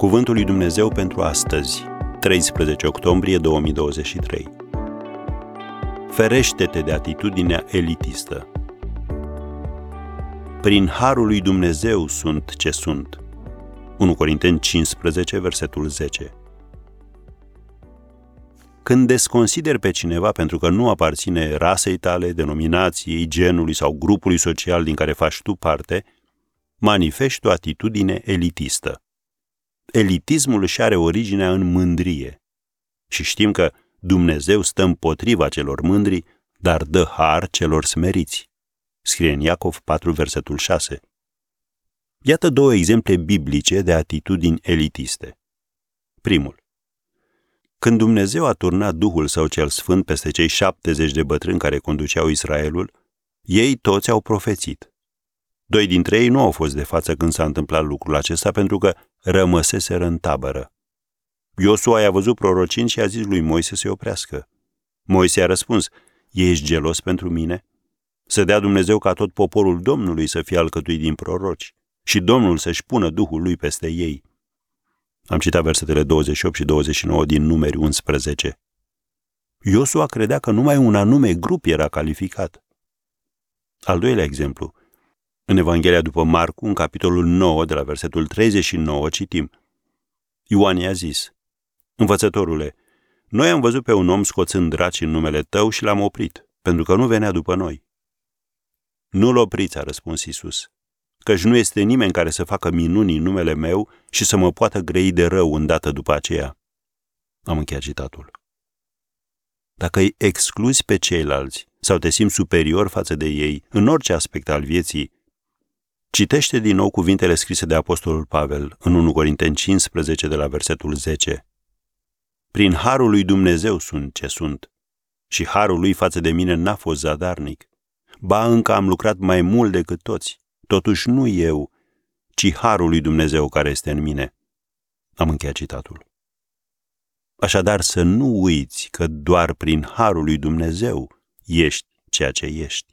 Cuvântul lui Dumnezeu pentru astăzi, 13 octombrie 2023. Ferește-te de atitudinea elitistă. Prin harul lui Dumnezeu sunt ce sunt. 1 Corinteni 15, versetul 10. Când desconsideri pe cineva pentru că nu aparține rasei tale, denominației, genului sau grupului social din care faci tu parte, manifesti o atitudine elitistă. Elitismul își are originea în mândrie. Și știm că Dumnezeu stă împotriva celor mândri, dar dă har celor smeriți. Scrie în Iacov 4, versetul 6. Iată două exemple biblice de atitudini elitiste. Primul. Când Dumnezeu a turnat Duhul Său cel Sfânt peste cei 70 de bătrâni care conduceau Israelul, ei toți au profețit. Doi dintre ei nu au fost de față când s-a întâmplat lucrul acesta pentru că rămăseseră în tabără. Iosua i-a văzut prorocind și a zis lui Moise să se oprească. Moise a răspuns, ești gelos pentru mine? Să dea Dumnezeu ca tot poporul Domnului să fie alcătuit din proroci și Domnul să-și pună Duhul lui peste ei. Am citat versetele 28 și 29 din numeri 11. Iosua credea că numai un anume grup era calificat. Al doilea exemplu. În Evanghelia după Marcu, în capitolul 9, de la versetul 39, citim. Ioan i-a zis, Învățătorule, noi am văzut pe un om scoțând draci în numele tău și l-am oprit, pentru că nu venea după noi. Nu-l opriți, a răspuns Isus, căci nu este nimeni care să facă minuni în numele meu și să mă poată grei de rău îndată după aceea. Am încheiat citatul. Dacă îi excluzi pe ceilalți sau te simți superior față de ei în orice aspect al vieții, citește din nou cuvintele scrise de Apostolul Pavel în 1 Corinteni 15 de la versetul 10. Prin harul lui Dumnezeu sunt ce sunt și harul lui față de mine n-a fost zadarnic. Ba încă am lucrat mai mult decât toți Totuși nu eu, ci harul lui Dumnezeu care este în mine. Am încheiat citatul. Așadar să nu uiți că doar prin harul lui Dumnezeu ești ceea ce ești.